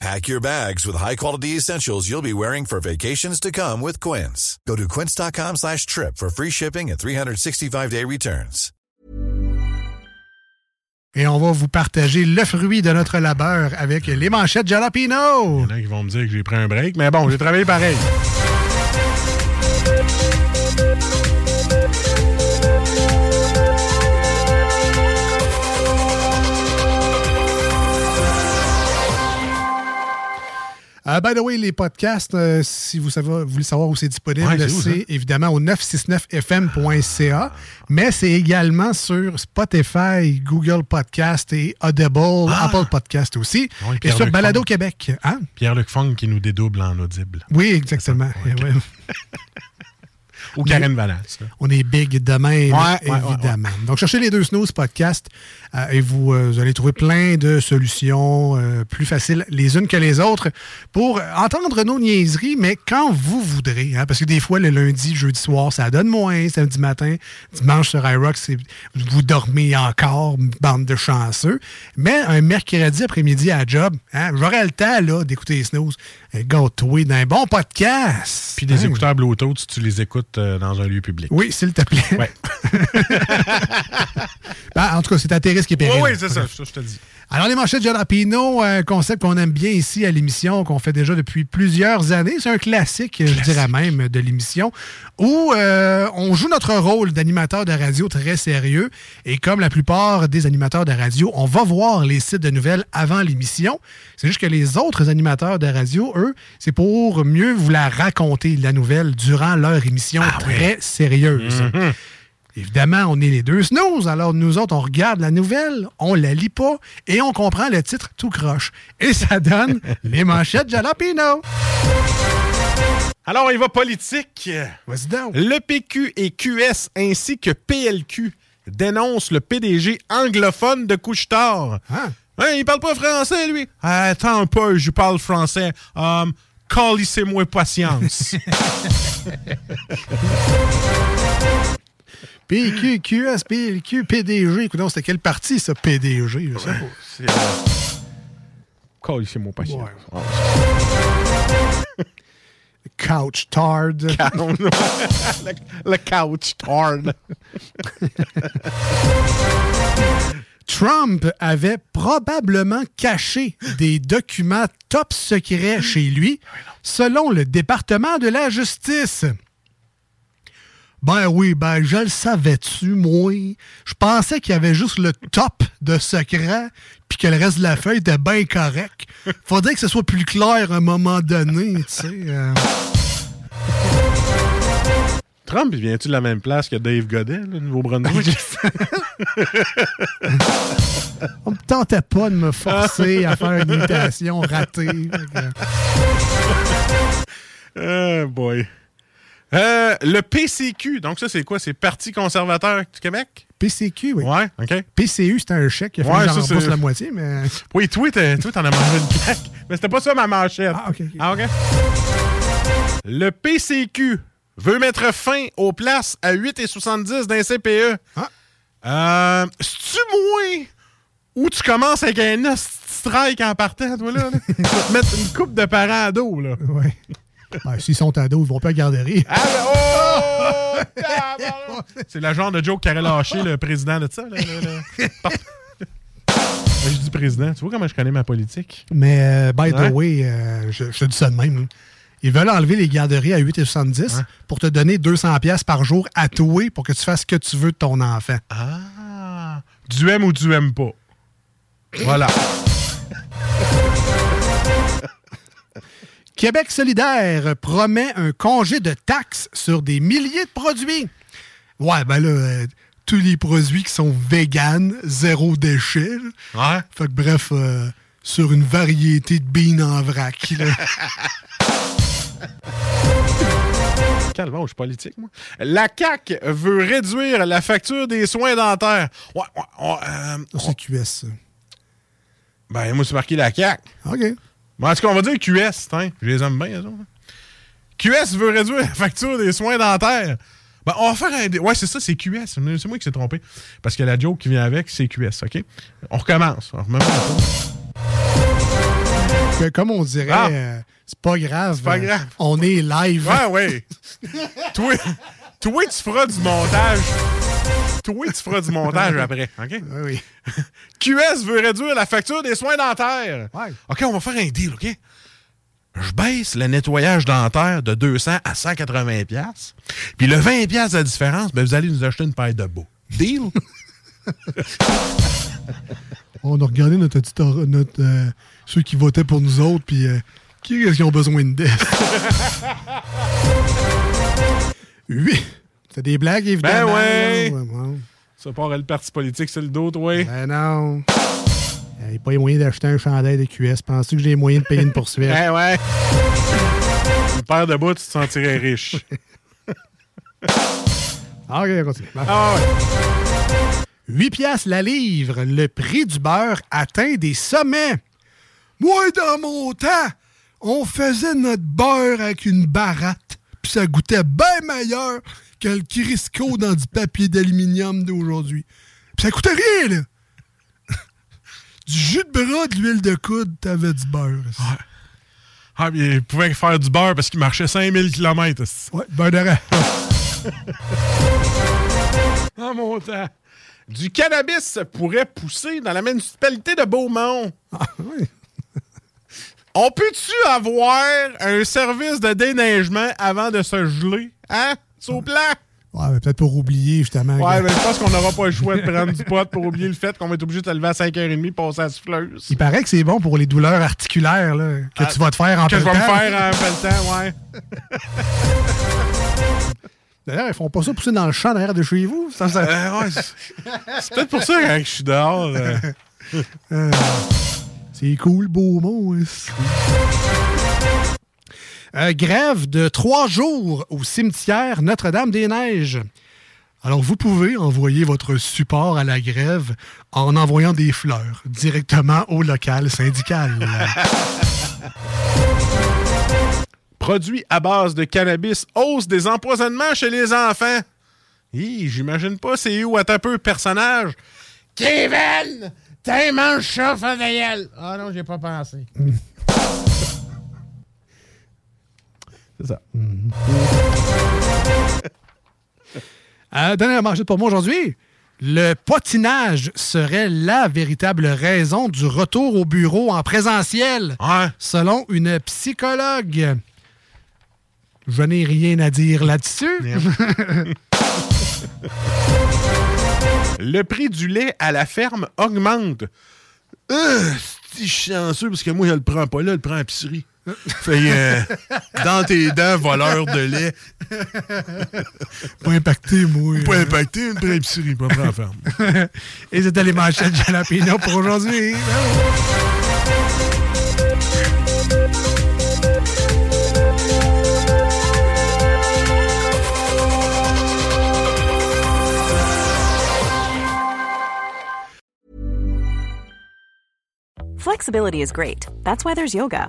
Pack your bags with high-quality essentials you'll be wearing for vacations to come with Quince. Go to quince.com slash trip for free shipping and 365-day returns. Et on va vous partager le fruit de notre labeur avec les manchettes Jalapino. Il y en a qui vont me dire que j'ai pris un break, mais bon, j'ai travaillé pareil. Uh, by the way, les podcasts, euh, si vous, savez, vous voulez savoir où c'est disponible, Ouais, c'est ça? évidemment au 969fm.ca, mais c'est également sur Spotify, Google Podcast et Audible, Apple Podcast aussi, Ah! Oui, et sur Luc Balado. Québec. Hein? Pierre-Luc Fong qui nous dédouble en audible. Oui, exactement. Ouais. Ou Karen Vanasse. On est big demain, là, Ouais, ouais, ouais, évidemment. Donc, cherchez les deux Snooze podcast euh, et vous, euh, vous allez trouver plein de solutions euh, plus faciles les unes que les autres pour entendre nos niaiseries, mais quand vous voudrez. hein, parce que des fois, le lundi, jeudi soir, ça donne moins. Samedi matin, dimanche sur iRock, vous dormez encore, bande de chanceux. Mais un mercredi après-midi à job, hein, j'aurai le temps là, d'écouter les Snooze. Gâteau d'un bon podcast. Puis des Hein? écouteurs Bluetooth, tu les écoutes dans un lieu public. Oui, s'il te plaît. Ouais. Ben, en tout cas, c'est risque et péril. Oui, oui, c'est ça, je te dis. Alors, les manchettes Jalapino, un concept qu'on aime bien ici à l'émission, qu'on fait déjà depuis plusieurs années. C'est un classique, je dirais même, de l'émission, où euh, on joue notre rôle d'animateur de radio très sérieux. Et comme la plupart des animateurs de radio, on va voir les sites de nouvelles avant l'émission. C'est juste que les autres animateurs de radio, eux, c'est pour mieux vous la raconter, la nouvelle, durant leur émission très sérieuse. Évidemment, on est les deux snooze, alors nous autres, on regarde la nouvelle, on la lit pas et on comprend le titre tout croche. Et ça donne les manchettes Jalapino. Alors, il va politique. Vas-y donc. Le PQ et QS ainsi que PLQ dénoncent le PDG anglophone de Couche-Tard. Ah. Hein, il parle pas français, lui? Attends un peu, je parle français. Um, Calissez-moi patience. PQ, QS, PLQ, PDG. Écoute, c'était quel parti, ça, PDG? sais pas. C'est, euh, patience. Ouais. Couch Tard. le, le couch tard. Trump avait probablement caché des documents top secrets chez lui, selon le département de la justice. Ben oui, ben je le savais-tu, moi? Je pensais qu'il y avait juste le top de secret, puis que le reste de la feuille était bien correct. Faudrait que ce soit plus clair à un moment donné, tu sais. euh. Trump, il vient-tu de la même place que Dave Godet, le Nouveau-Brunswick? On me tentait pas de me forcer à faire une imitation ratée. Oh boy. Euh, le PCQ, donc ça, c'est quoi? C'est Parti conservateur du Québec? PCQ, oui. Ouais, OK. PCU, c'était un chèque qui a fait Ouais, que rembourse la moitié, mais... Oui, toi, t'en as mangé une claque. Mais c'était pas ça ma manchette. Ah, OK. Ah, OK. Le PCQ veut mettre fin aux places à 8,70 d'un CPE. Ah. Euh, C'est-tu moi ou tu commences avec un strike en partant, toi, là? là? Tu vas te mettre une coupe de parents à dos, là. Ouais. Ben, S'ils sont ados, ils vont pas à garderie. Ah, ben, oh! C'est le genre de joke qu'aurait lâché le président de ça. Là, là, là. Ben, Je dis président. Tu vois comment je connais ma politique? Mais, euh, by the way, euh, je, je te dis ça de même. Ils veulent enlever les garderies à 8,70 pour te donner 200 pièces par jour à toi pour que tu fasses ce que tu veux de ton enfant. Ah. Du aimes ou du aimes pas? Voilà. Québec solidaire promet un congé de taxes sur des milliers de produits. Ouais, ben là, euh, tous les produits qui sont véganes, zéro déchet. Ouais. Fait que bref, euh, sur une variété de beans en vrac. là. Calme, je suis politique, moi. La CAQ veut réduire la facture des soins dentaires. Ouais, ouais, ouais, euh, c'est QS. ça. ben, moi, c'est marqué la CAQ. OK. Bon, en tout cas, on va dire QS, hein. Je les aime bien, eux autres. QS veut réduire la facture des soins dentaires. Ben, on va faire un. Ouais, c'est ça, c'est QS. C'est moi qui s'est trompé. Parce que la joke qui vient avec, c'est QS, OK? On recommence. On comme on dirait, Ah. euh, c'est pas grave. C'est pas euh, grave. on est live. Ouais, ouais. toi, toi, tu feras du montage. Toi, tu feras du montage après. OK? Ah oui, oui. QS veut réduire la facture des soins dentaires. OK, on va faire un deal, OK? Je baisse le nettoyage dentaire de 200 à 180 pièces. Puis le 20 pièces de différence, ben vous allez nous acheter une paire de beaux. Deal? on a regardé notre auditeur, notre, euh, ceux qui votaient pour nous autres, puis euh, qui est-ce qui ont besoin de dettes? 8, des blagues, évidemment. Ben ouais! Ça part à le parti politique, c'est le dos, toi? Ben non. Il n'y a pas les moyens d'acheter un chandail de QS. Penses-tu que j'ai les moyens de payer une poursuite? ben ouais. Une paire de bas, tu te sentirais riche. Ah, ok, on continue. Ah 8 piastres la livre, le prix du beurre atteint des sommets. Moi, dans mon temps, on faisait notre beurre avec une baratte, puis ça goûtait bien meilleur que le Crisco dans du papier d'aluminium d'aujourd'hui. Puis ça coûtait rien, là. du jus de bras, de l'huile de coude, t'avais du beurre. Ah, mais il pouvait faire du beurre parce qu'il marchait 5000 km. Ouais, beurre de raisin. Ah, mon temps. Du cannabis pourrait pousser dans la municipalité de Beaumont. Ah, oui. On peut-tu avoir un service de déneigement avant de se geler? Hein? C'est au plan? Ouais, mais peut-être pour oublier, justement. Ouais, que- mais je pense qu'on n'aura pas le choix de prendre du pot pour oublier le fait qu'on va être obligé de se lever à 5h30 et passer à la souffleuse. Il paraît que c'est bon pour les douleurs articulaires là, que tu vas te faire en Ah, Que je vais me faire en pelletant, ouais. D'ailleurs, ils font pas ça pousser dans le champ derrière de chez vous. Ça, Euh, ouais, c'est peut-être pour ça que quand je suis dehors. euh, C'est cool, beau mot. Euh, grève de trois jours au cimetière Notre-Dame-des-Neiges. Alors, vous pouvez envoyer votre support à la grève en envoyant des fleurs directement au local syndical. Produits à base de cannabis, hausse des empoisonnements chez les enfants. Hi, j'imagine pas c'est où à un peu personnage? Kevin! T'es ça, Fanaël! Ah non, j'ai pas pensé. c'est ça. Euh, dernière manchette pour moi aujourd'hui. Le potinage serait la véritable raison du retour au bureau en présentiel, Ouais. selon une psychologue. Je n'ai rien à dire là-dessus. Le prix du lait à la ferme augmente. Euh, c'est chanceux parce que moi, je le prends pas là, je le prends à l'épicerie. Fait euh, dans tes dents, voleur de lait. Pas impacté, moi. Pas impacté, une vraie épicerie, pas prendre la ferme. Et c'était les manchettes Jalapeno pour aujourd'hui. Flexibility is great. That's why there's yoga.